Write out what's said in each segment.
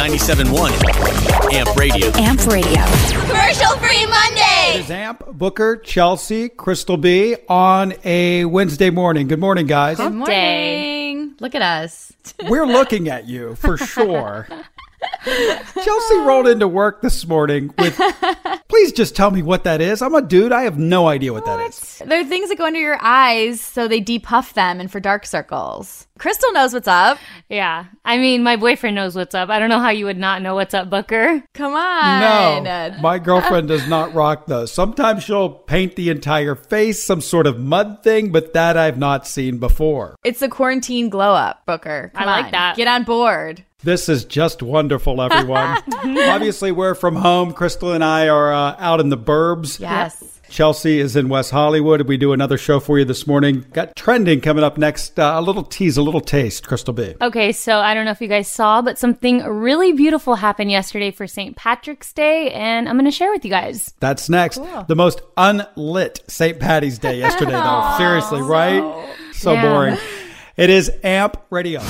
97.1 AMP Radio. AMP Radio. Commercial free Monday. It is AMP, Booker, Chelsea, Crystal B on a Wednesday morning. Good morning, guys. Good morning. Look at us. We're looking at you for sure. Chelsea rolled into work this morning with, please just tell me what that is. I'm a dude. I have no idea what, what? that is. There are things that go under your eyes so they depuff them and for dark circles. Crystal knows what's up. Yeah. I mean, my boyfriend knows what's up. I don't know how you would not know what's up, Booker. Come on. No, my girlfriend does not rock those. Sometimes she'll paint the entire face, some sort of mud thing, but that I've not seen before. It's the quarantine glow up, Booker. Come I like on. that. Get on board. This is just wonderful, everyone. Obviously, we're from home. Crystal and I are uh, out in the burbs. Yes. Chelsea is in West Hollywood. We do another show for you this morning. Got trending coming up next. Uh, a little tease, a little taste, Crystal B. Okay, so I don't know if you guys saw, but something really beautiful happened yesterday for St. Patrick's Day, and I'm going to share with you guys. That's next. Cool. The most unlit St. Patty's Day yesterday, though. Seriously, right? So Yeah. boring. It is AMP Radio.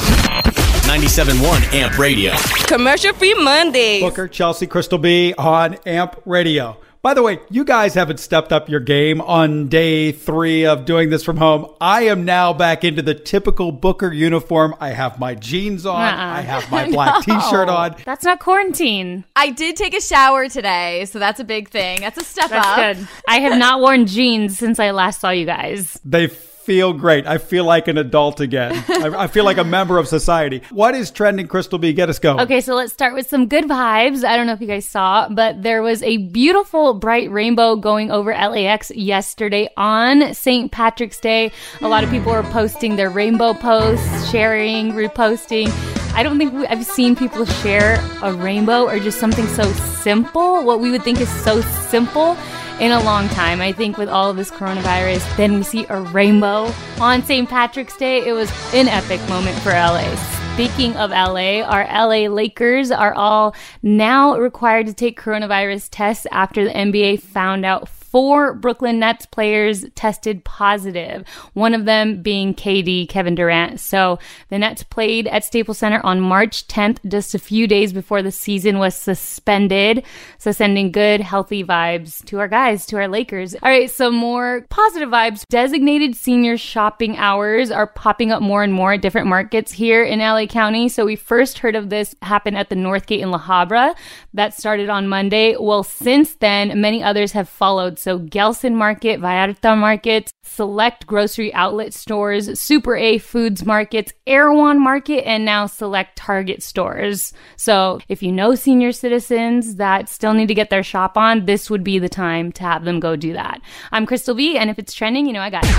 97.1 AMP Radio. Commercial free Monday. Booker, Chelsea, Crystal B on AMP Radio. By the way, you guys haven't stepped up your game on day three of doing this from home. I am now back into the typical Booker uniform. I have my jeans on. Uh-uh. I have my black t-shirt on. That's not quarantine. I did take a shower today, so that's a big thing. That's a step That's up. good. I have not worn jeans since I last saw you guys. They feel great. I feel like an adult again. I, I feel like a member of society. What is trending, Crystal B? Get us going. Okay, so let's start with some good vibes. I don't know if you guys saw, but there was a beautiful bright rainbow going over LAX yesterday on St. Patrick's Day. A lot of people were posting their rainbow posts, sharing, reposting. I don't think I've seen people share a rainbow or just something so simple, what we would think is so simple in a long time. I think with all of this coronavirus, then we see a rainbow on St. Patrick's Day. It was an epic moment for LA. Speaking of LA, our LA Lakers are all now required to take coronavirus tests after the NBA found out four Brooklyn Nets players tested positive, one of them being KD, Kevin Durant. So the Nets played at Staples Center on March 10th, just a few days before the season was suspended. So sending good, healthy vibes to our guys, to our Lakers. All right, so more positive vibes. Designated senior shopping hours are popping up more and more at different markets here in LA County. So we first heard of this happen at the Northgate in La Habra. That started on Monday. Well, since then, many others have followed. So Gelson Market, Vallarta Market, select grocery outlet stores, Super A Foods Markets, Erewhon Market, and now select Target stores. So if you know senior citizens that still need to get their shop on, this would be the time to have them go do that. I'm Crystal B, and if it's trending, you know I got it.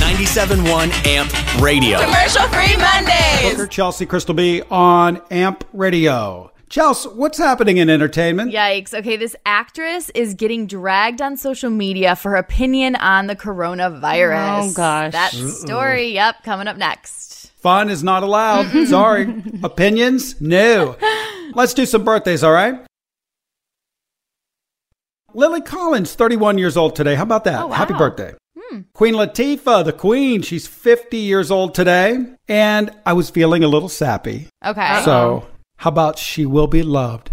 97.1 AMP Radio. Commercial free Mondays. Booker, Chelsea, Crystal B on AMP Radio. Chelsea, what's happening in entertainment? Yikes. Okay, this actress is getting dragged on social media for her opinion on the coronavirus. Oh, gosh. That story, yep, coming up next. Fun is not allowed. Sorry. Opinions? No. Let's do some birthdays, all right? Lily Collins, 31 years old today. How about that? Oh, wow. Happy birthday. Hmm. Queen Latifah, the queen, she's 50 years old today. And I was feeling a little sappy. Okay. So, how about She Will Be Loved?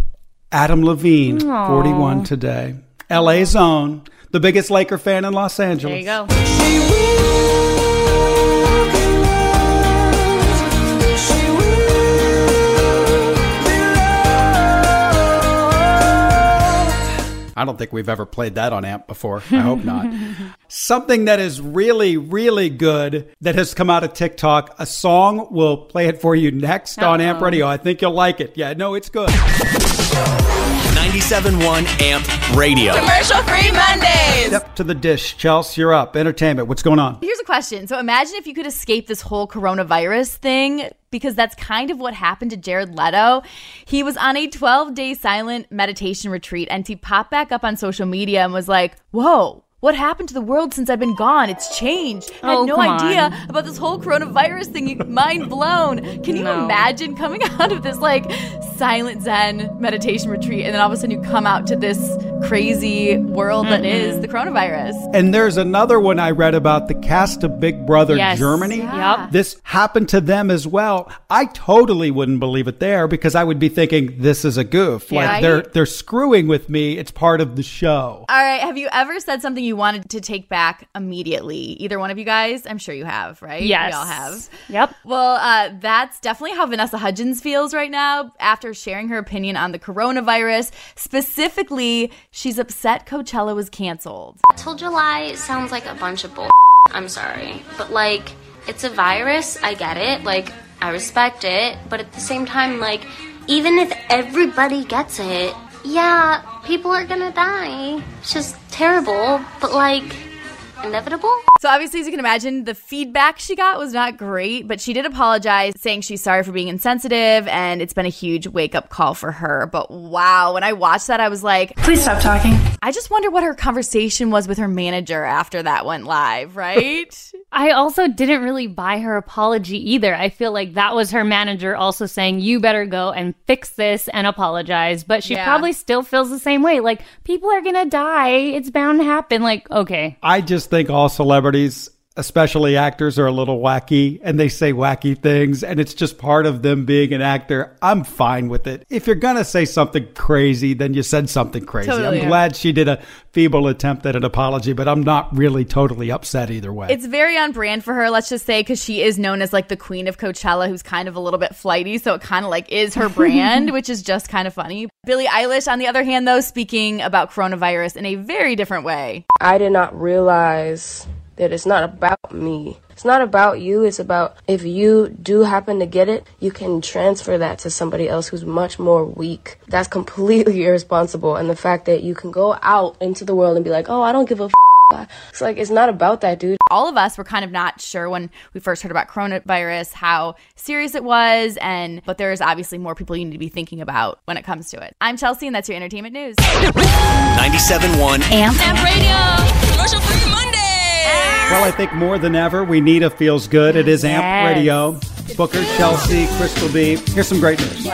Adam Levine, 41 today. LA's own, the biggest Laker fan in Los Angeles. There you go. I don't think we've ever played that on AMP before. I hope not. Something that is really, really good that has come out of TikTok. A song. We'll play it for you next on AMP Radio. I think you'll like it. Yeah, no, it's good. 97.1 AMP Radio. Commercial free Mondays. Step to the dish. Chelsea, you're up. Entertainment. What's going on? Here's a question. So imagine if you could escape this whole coronavirus thing, because that's kind of what happened to Jared Leto. He was on a 12 day silent meditation retreat and he popped back up on social media and was like, whoa. What happened to the world since I've been gone? It's changed. I Oh, had no idea on. about this whole coronavirus thing. Mind blown. Can you No. imagine coming out of this like silent Zen meditation retreat and then all of a sudden you come out to this crazy world that is the coronavirus? And there's another one I read about the cast of Big Brother Yes. Germany. Yep. This happened to them as well. I totally wouldn't believe it there because I would be thinking this is a goof. Yeah. Like they're they're screwing with me. It's part of the show. All right. Have you ever said something you wanted to take back immediately? Either one of you guys? I'm sure you have, right? Yes. We all have. Yep. Well, uh, that's definitely how Vanessa Hudgens feels right now after sharing her opinion on the coronavirus. Specifically, she's upset Coachella was canceled. Till July sounds like a bunch of bull. I'm sorry. But, like, it's a virus. I get it. Like, I respect it. But at the same time, like, even if everybody gets it, yeah, people are gonna die. It's just terrible. But, like, inevitable? So obviously, as you can imagine, the feedback she got was not great, but she did apologize, saying she's sorry for being insensitive, and it's been a huge wake up call for her. But wow, when I watched that, I was like, Please stop talking. I just wonder what her conversation was with her manager after that went live, right? I also didn't really buy her apology either. I feel like that was her manager also saying, you better go and fix this and apologize. But she Yeah. probably still feels the same way. Like, people are going to die. It's bound to happen. Like, okay. I just think all celebrities, especially actors, are a little wacky and they say wacky things, and it's just part of them being an actor. I'm fine with it. If you're going to say something crazy, then you said something crazy. Totally. I'm glad she did a feeble attempt at an apology, but I'm not really totally upset either way. It's very on brand for her, let's just say, because she is known as like the queen of Coachella, who's kind of a little bit flighty. So it kind of like is her brand, which is just kind of funny. Billie Eilish, on the other hand, though, speaking about coronavirus in a very different way. I did not realize that it's not about me. It's not about you. It's about if you do happen to get it, you can transfer that to somebody else who's much more weak. That's completely irresponsible. And the fact that you can go out into the world and be like, oh, I don't give a f- it's like, it's not about that, dude. All of us were kind of not sure when we first heard about coronavirus how serious it was, and but there's obviously more people you need to be thinking about when it comes to it. I'm Chelsea, and that's your entertainment news. 97.1 Amp. Amp Radio. Commercial free Well, I think more than ever, we need a feels good. It is AMP Radio. Booker, Chelsea, Crystal B. Here's some great news.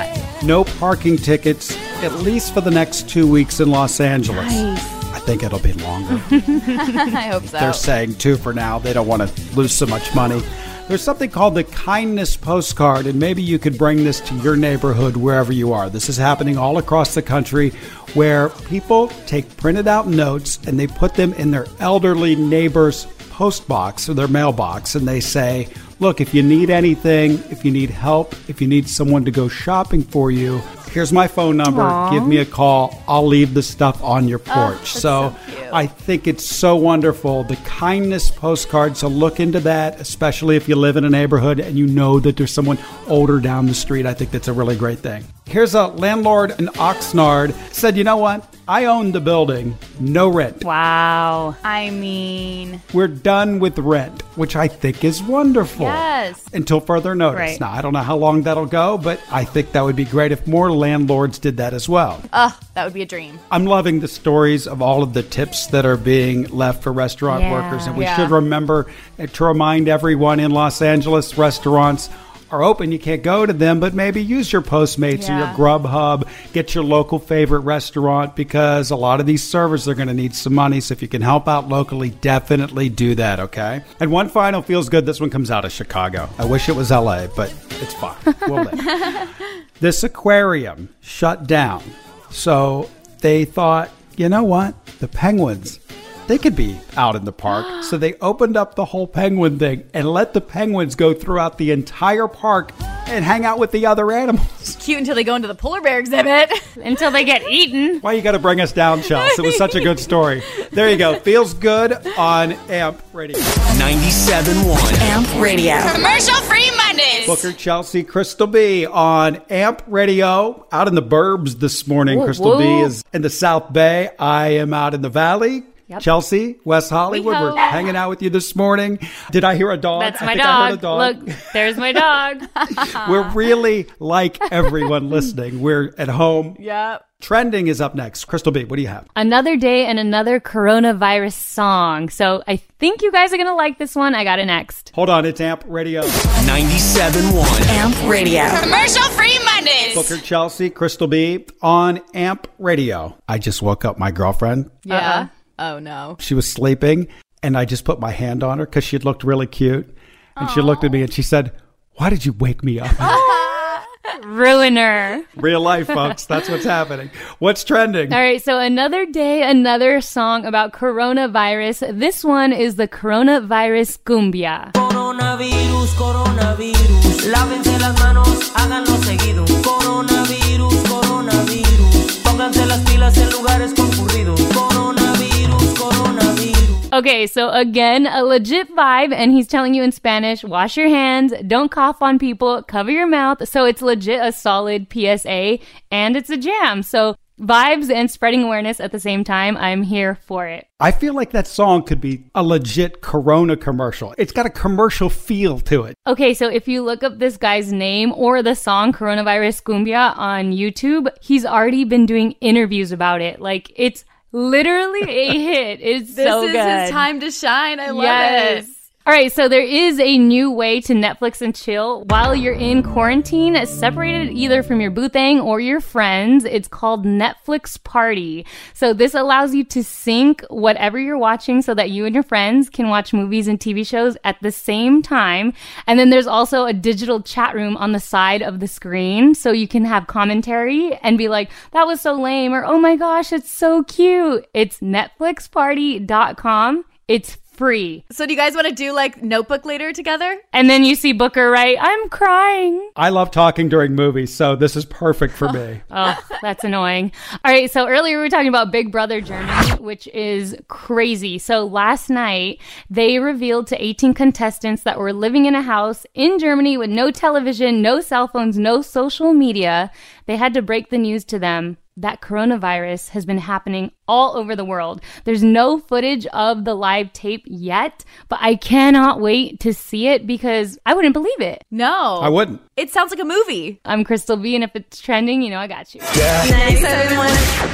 No parking tickets, at least for the next two weeks in Los Angeles. I think it'll be longer. I hope so. They're saying two for now. They don't want to lose so much money. There's something called the kindness postcard, and maybe you could bring this to your neighborhood wherever you are. This is happening all across the country where people take printed out notes and they put them in their elderly neighbor's post box or their mailbox, and they say, Look, if you need anything, if you need help, if you need someone to go shopping for you, here's my phone number. Aw. Give me a call. I'll leave the stuff on your oh, porch. so I think it's so wonderful. The kindness postcard. So look into that, especially if you live in a neighborhood and you know that there's someone older down the street. I think that's a really great thing. Here's a landlord in Oxnard said, you know what? I own the building, no rent. Wow. I mean, We're done with rent, which I think is wonderful. Yes. Until further notice. Right. Now, I don't know how long that'll go, but I think that would be great if more landlords did that as well. ugh, that would be a dream. I'm loving the stories of all of the tips that are being left for restaurant Yeah. workers. And we Yeah. should remember to remind everyone in Los Angeles restaurants are open. You can't go to them, but maybe use your Postmates or your Yeah. Grubhub. Get your local favorite restaurant because a lot of these servers are going to need some money. So if you can help out locally, definitely do that, okay? And one final feels good. This one comes out of Chicago. I wish it was LA, but it's fine. We'll live. this aquarium shut down. So they thought, you know what? The penguins, they could be out in the park. so they opened up the whole penguin thing and let the penguins go throughout the entire park and hang out with the other animals. Cute until they go into the polar bear exhibit. Until they get eaten. Why you got to bring us down, Chelsea? It was such a good story. There you go. Feels good on AMP Radio. 97.1 AMP Radio. Commercial free Mondays. Booker Chelsea Crystal B on AMP Radio out in the burbs this morning. Woo, Crystal B is in the South Bay. I am out in the Valley. Yep. Chelsea, West Hollywood. We're hanging out with you this morning. Did I hear a dog? That's I my think I heard dog. a dog. Look, there's my dog. We're really like everyone listening. We're at home. yep. Trending is up next. Crystal B, what do you have? another day and another coronavirus song. So I think you guys are going to like this one. I got it next. Hold on, it's AMP Radio. 97.1 AMP Radio. Commercial free Mondays. Booker Chelsea, Crystal B on AMP Radio. I just woke up my girlfriend. Yeah. Uh-huh. Oh no. She was sleeping, and I just put my hand on her because she looked really cute. And she looked at me and she said, Why did you wake me up? Ruiner. Real life, folks. That's what's happening. What's trending? All right, so another day, another song about coronavirus. This one is the coronavirus cumbia. Coronavirus, coronavirus, lávense las manos, háganlo seguido. Coronavirus, coronavirus, pónganse las pilas en lugares concurridos. Coronavirus, coronavirus. Okay, so again, a legit vibe, and he's telling you in Spanish wash your hands, don't cough on people, cover your mouth. So it's legit a solid PSA, and it's a jam. So vibes and spreading awareness at the same time. I'm here for it. I feel like that song could be a legit Corona commercial. It's got a commercial feel to it. Okay, so if you look up this guy's name or the song Coronavirus Cumbia on YouTube, he's already been doing interviews about it. Like, it's literally a hit. It's This so is good. his time to shine. I love yes. it. All right, so there is a new way to Netflix and chill while you're in quarantine, separated either from your boothang or your friends. It's called Netflix Party. So this allows you to sync whatever you're watching so that you and your friends can watch movies and TV shows at the same time. And then there's also a digital chat room on the side of the screen so you can have commentary and be like, that was so lame or oh my gosh, it's so cute. It's netflixparty.com. It's free. So do you guys want to do like notebook later together? And then you see Booker right, I'm crying. I love talking during movies, so this is perfect for oh. me. Oh, that's annoying. All right, so earlier we were talking about Big Brother Germany, which is crazy. So last night they revealed to 18 contestants that were living in a house in Germany with no television, no cell phones, no social media. They had to break the news to them that coronavirus has been happening all over the world. There's no footage of the live tape yet, but I cannot wait to see it because I wouldn't believe it. No. I wouldn't. It sounds like a movie. I'm Crystal B, and if it's trending, you know I got you. 97.1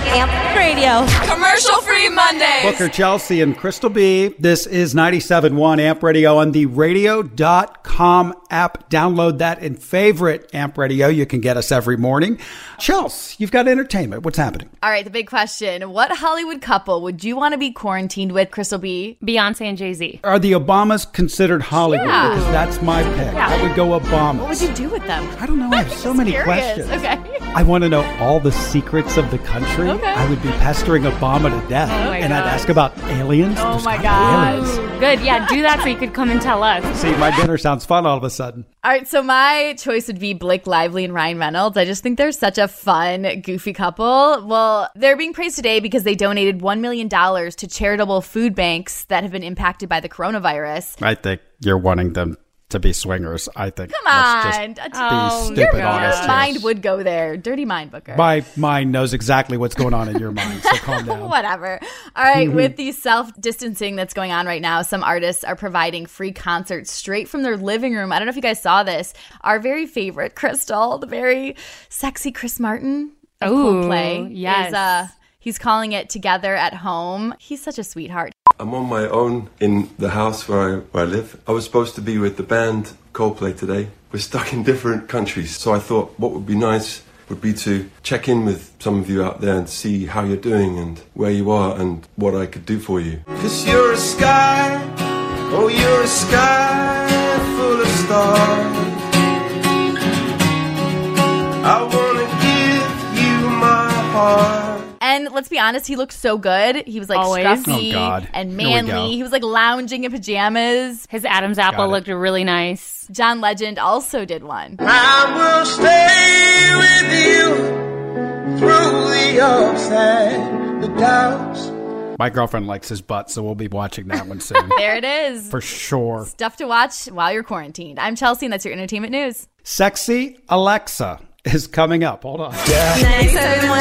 AMP Radio. Commercial free Mondays. Booker Chelsea and Crystal B. This is 97.1 AMP Radio on the radio.com app. Download that and favorite AMP Radio. You can get us every morning. Chelsea, you've got entertainment. What's happening? All right, the big question. What Hollywood couple would you want to be quarantined with, Crystal B? Beyonce and Jay Z. Are the Obamas considered Hollywood? Yeah. Because that's my pick. Yeah. I would go Obama. What would you do with them? I don't know. I have so many Curious. questions. Okay. I want to know all the secrets of the country. Okay. I would be pestering Obama to death. Oh my and I'd ask about aliens. Oh There's my gotta be gosh. aliens. Good. Yeah, do that so you could come and tell us. See, my dinner sounds fun all of a sudden. All right, so my choice would be Blake Lively and Ryan Reynolds. I just think they're such a fun, goofy couple. Well, they're being praised today because they donated $1 million to charitable food banks that have been impacted by the coronavirus. I think you're wanting them to be swingers. I think. Come on. Oh, stupid your honest here. mind would go there. Dirty mind, Booker. My mind knows exactly what's going on in your mind, so calm down. Whatever. All right, with the self distancing that's going on right now, some artists are providing free concerts straight from their living room. I don't know if you guys saw this. Our very favorite, Crystal, the very sexy Chris Martin of Ooh, Coldplay, yes. is uh he's calling it Together at Home. He's such a sweetheart. I'm on my own in the house where I, where I live. I was supposed to be with the band Coldplay today. We're stuck in different countries, so I thought what would be nice would be to check in with some of you out there and see how you're doing and where you are and what I could do for you. Cause you're a sky, oh, you're a sky full of stars. And let's be honest, he looked so good. He was like Always. scruffy Oh, God. and manly. go. He was like lounging in pajamas. His Adam's apple looked really nice. John Legend also did one. I will stay with you through the ups and the downs. My girlfriend likes his butt, so we'll be watching that one soon. There it is. For sure. Stuff to watch while you're quarantined. I'm Chelsea, and that's your entertainment news. Sexy Alexa is coming up. Hold on. 971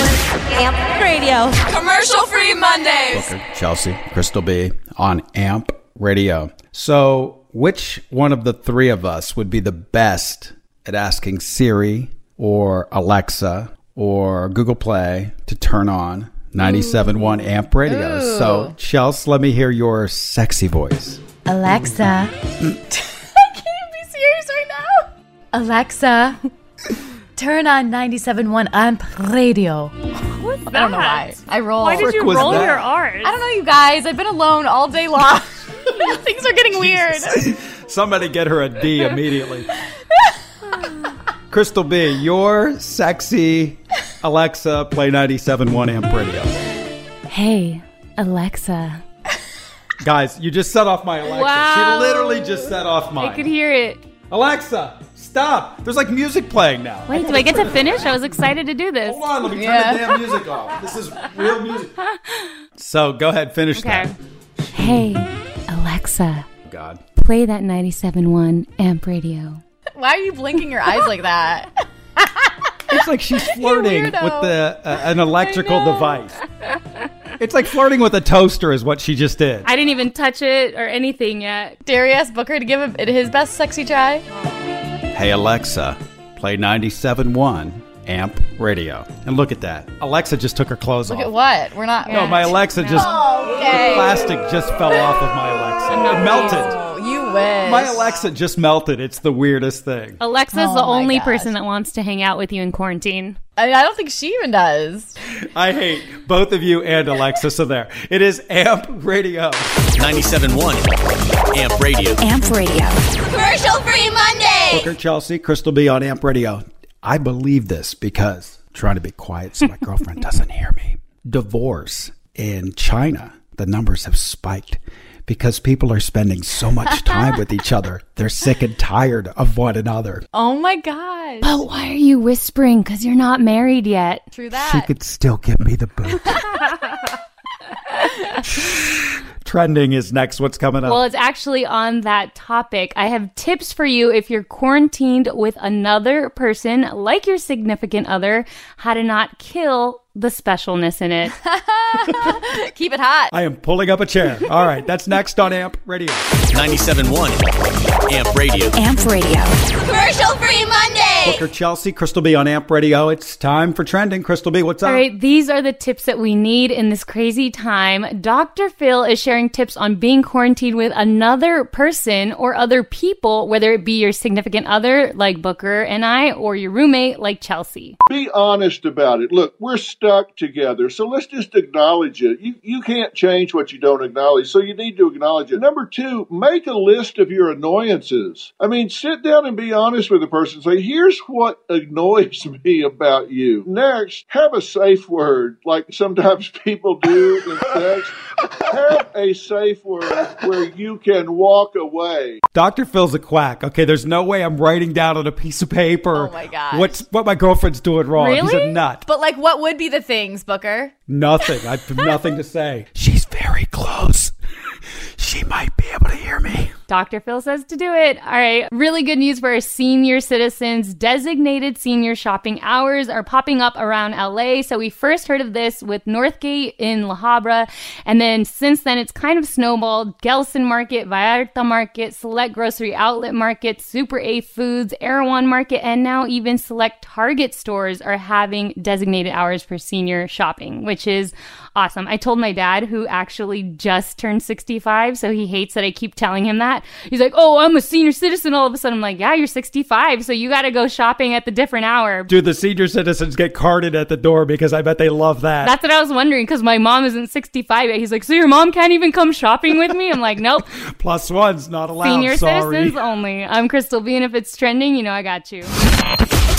Amp Radio. Commercial free Mondays. Chelsea, Crystal B on AMP Radio. So, which one of the three of us would be the best at asking Siri or Alexa or Google Play to turn on 97.1 AMP Radio? So, Chelsea, let me hear your sexy voice. Alexa. Mm. I can't be serious right now. Alexa, turn on 97.1 Amp Radio. What's that? I don't know why. I roll. Why did you was roll that? your R's? I don't know, you guys. I've been alone all day long. Things are getting weird. Somebody get her a D immediately. Crystal B, your sexy Alexa, play 97.1 AMP Radio. Hey, Alexa. Guys, you just set off my Alexa. Wow. She literally just set off mine. I could hear it. Alexa, stop. There's like music playing now. Wait, do I get to finish? I was excited to do this. Hold on, let me turn Yeah. the damn music off. This is real music. So go ahead, finish Okay. that. Hey, Alexa, God. play that 97.1 amp radio. Why are you blinking your eyes like that? It's like she's flirting with the uh, an electrical device. It's like flirting with a toaster is what she just did. I didn't even touch it or anything yet. Darius Booker to give him his best sexy try. Hey Alexa, play 97.1 AMP Radio. And look at that. Alexa just took her clothes Look off. Look at what? We're not. No, my Alexa just Okay. plastic just fell off of my Alexa. It melted. Oh, you wish. My Alexa just melted. It's the weirdest thing. Alexa's Oh the only gosh. person that wants to hang out with you in quarantine. I, I don't think she even does. I hate both of you and Alexa. So there. It is AMP Radio. 97.1 AMP Radio. Amp Radio. Commercial free Monday. Booker Chelsea, Crystal B on AMP Radio. I believe this because I'm trying to be quiet so my girlfriend doesn't hear me. Divorce in China, the numbers have spiked because people are spending so much time with each other. They're sick and tired of one another. Oh my gosh. But why are you whispering? Because you're not married yet. True that. She could still give me the boot. Trending is next. What's coming up? Well, it's actually on that topic. I have tips for you if you're quarantined with another person, like your significant other, how to not kill the specialness in it. Keep it hot. I am pulling up a chair. All right, that's next on AMP Radio. 97.1 AMP Radio. Amp Radio. Commercial free Monday. Booker Chelsea, Crystal B on AMP Radio. It's time for trending. Crystal B, what's up? All right, these are the tips that we need in this crazy time. Dr. Phil is sharing tips on being quarantined with another person or other people, whether it be your significant other, like Booker and I, or your roommate, like Chelsea. Be honest about it. Look, we're stuck together, so let's just acknowledge it. You, you can't change what you don't acknowledge, so you need to acknowledge it. Number two, make a list of your annoyances. I mean, sit down and be honest with the person. Say, here's what annoys me about you. Next, have a safe word, like sometimes people do in text. Have a safe word where you can walk away. Dr. Phil's a quack. Okay, there's no way I'm writing down on a piece of paper Oh my gosh. what's what my girlfriend's doing wrong. He's a Really? nut. But like, what would be the things, Booker? Nothing. I have nothing to say. She's very close. She might be able to hear me. Dr. Phil says to do it. All right. Really good news for our senior citizens. Designated senior shopping hours are popping up around LA. So we first heard of this with Northgate in La Habra. And then since then, it's kind of snowballed. Gelson Market, Vallarta Market, Select Grocery Outlet Market, Super A Foods, Erewhon Market, and now even select Target stores are having designated hours for senior shopping, which is awesome. I told my dad, who actually just turned 65, so he hates that I keep telling him that. He's like, Oh, I'm a senior citizen all of a sudden. I'm like, Yeah, you're 65, so you got to go shopping at the different hour. Do the senior citizens get carded at the door? Because I bet they love that. That's what I was wondering because my mom isn't 65 yet. He's like, So your mom can't even come shopping with me? I'm like, Nope. Plus one's not allowed. Senior Sorry. citizens only. I'm Crystal B, and if it's trending, you know I got you.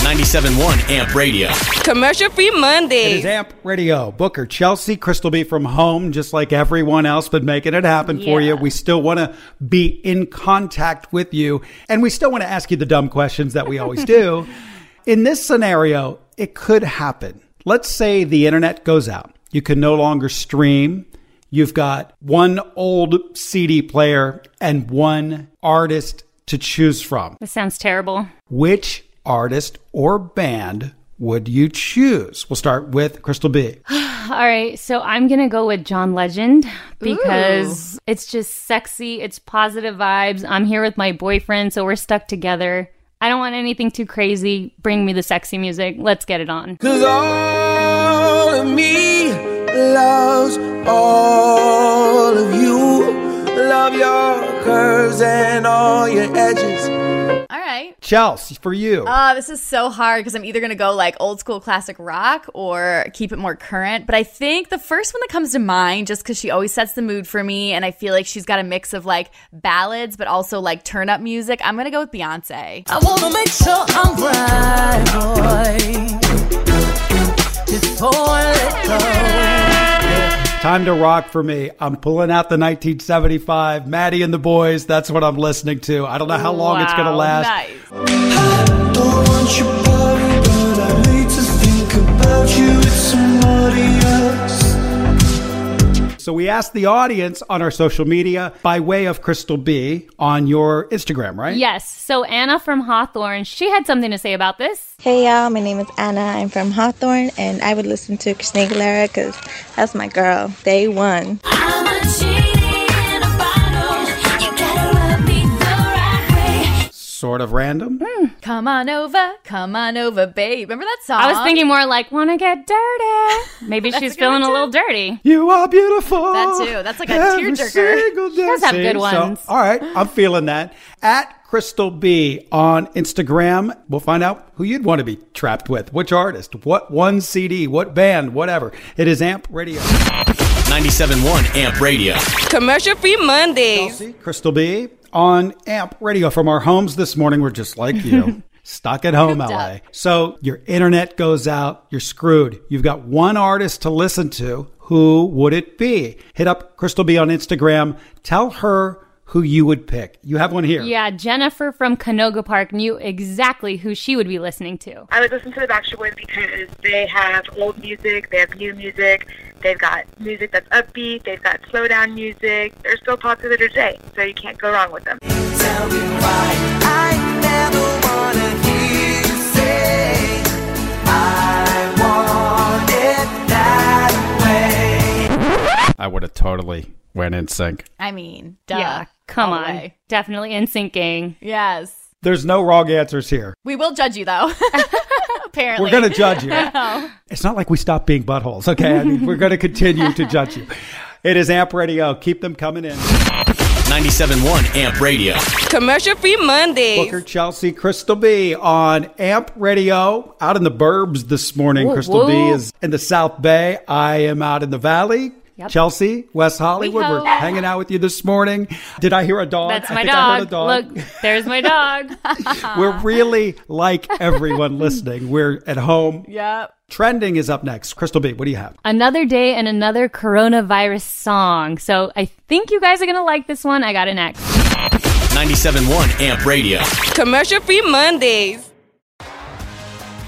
97.1 Amp Radio. Commercial free Monday. is Amp Radio. Booker, Chelsea, Crystal B from home, just like everyone else, but making it happen for you. We still want to be in contact with you, and we still want to ask you the dumb questions that we always do. In this scenario, it could happen. Let's say the internet goes out. You can no longer stream. You've got one old CD player and one artist to choose from. This sounds terrible. Which artist or band would you choose? We'll start with Crystal B. All right, so I'm gonna go with John Legend because it's just sexy. It's positive vibes. I'm here with my boyfriend, so we're stuck together. I don't want anything too crazy. Bring me the sexy music. Let's get it on. Cause all of me loves all of you. Love your curves and all your edges. All right. Chelsea, for you. Uh, this is so hard because I'm either going to go like old school classic rock or keep it more current. But I think the first one that comes to mind, just because she always sets the mood for me, and I feel like she's got a mix of like ballads, but also like turn up music, I'm going to go with Beyonce. I wanna make sure I'm right, boy. Before I let go. Time to rock for me. I'm pulling out the 1975 Matty and the Boys. That's what I'm listening to. I don't know how long it's going to last. Nice. So we asked the audience on our social media by way of Crystal B on your Instagram, right? Yes. So Anna from Hawthorne, she had something to say about this. Hey y'all, my name is Anna. I'm from Hawthorne, and I would listen to Christina Aguilera because that's my girl. Day one. Sort of random. Hmm. Come on over, come on over, babe. Remember that song? I was thinking more like, wanna get dirty. Maybe she's a feeling a little dirty. You are beautiful. That too. That's like a Every tearjerker. single day. does have See? good So, ones. all right, I'm feeling that. At Crystal B on Instagram, we'll find out who you'd want to be trapped with. Which artist? What one CD? What band? Whatever. It is Amp Radio. 97.1 Amp Radio. Commercial free Mondays. Chelsea, Crystal B on Amp Radio from our homes this morning. We're just like you. Stuck at home, Cooped LA. up. So your internet goes out, you're screwed. You've got one artist to listen to. Who would it be? Hit up Crystal B on Instagram. Tell her who you would pick. You have one here. Yeah, Jennifer from Canoga Park knew exactly who she would be listening to. I would listen to the Backstreet Boys because they have old music, they have new music, they've got music that's upbeat, they've got slow down music. They're still popular today, so you can't go wrong with them. Tell me why I never wanna hear you say I want it that way. I would have totally went NSYNC. I mean, duh. Yeah, come on. way. Definitely in syncing. Yes. There's no wrong answers here. We will judge you though. Apparently. We're going to judge you. No. It's not like we stop being buttholes, okay? I mean, we're going to continue to judge you. It is Amp Radio. Keep them coming in. 97.1 Amp Radio. Commercial free Monday. Booker Chelsea, Crystal B on Amp Radio. Out in the burbs this morning. Woo, Crystal B is in the South Bay. I am out in the Valley. Yep. Chelsea, West Hollywood. Wee-ho. We're hanging out with you this morning. Did I hear a dog? That's I my think I heard a dog. dog. Look, there's my dog. We're really like everyone listening. We're at home. Yep. Trending is up next. Crystal B, what do you have? another day and another coronavirus song. So I think you guys are going to like this one. I got it next. 97.1 Amp Radio. Commercial free Mondays.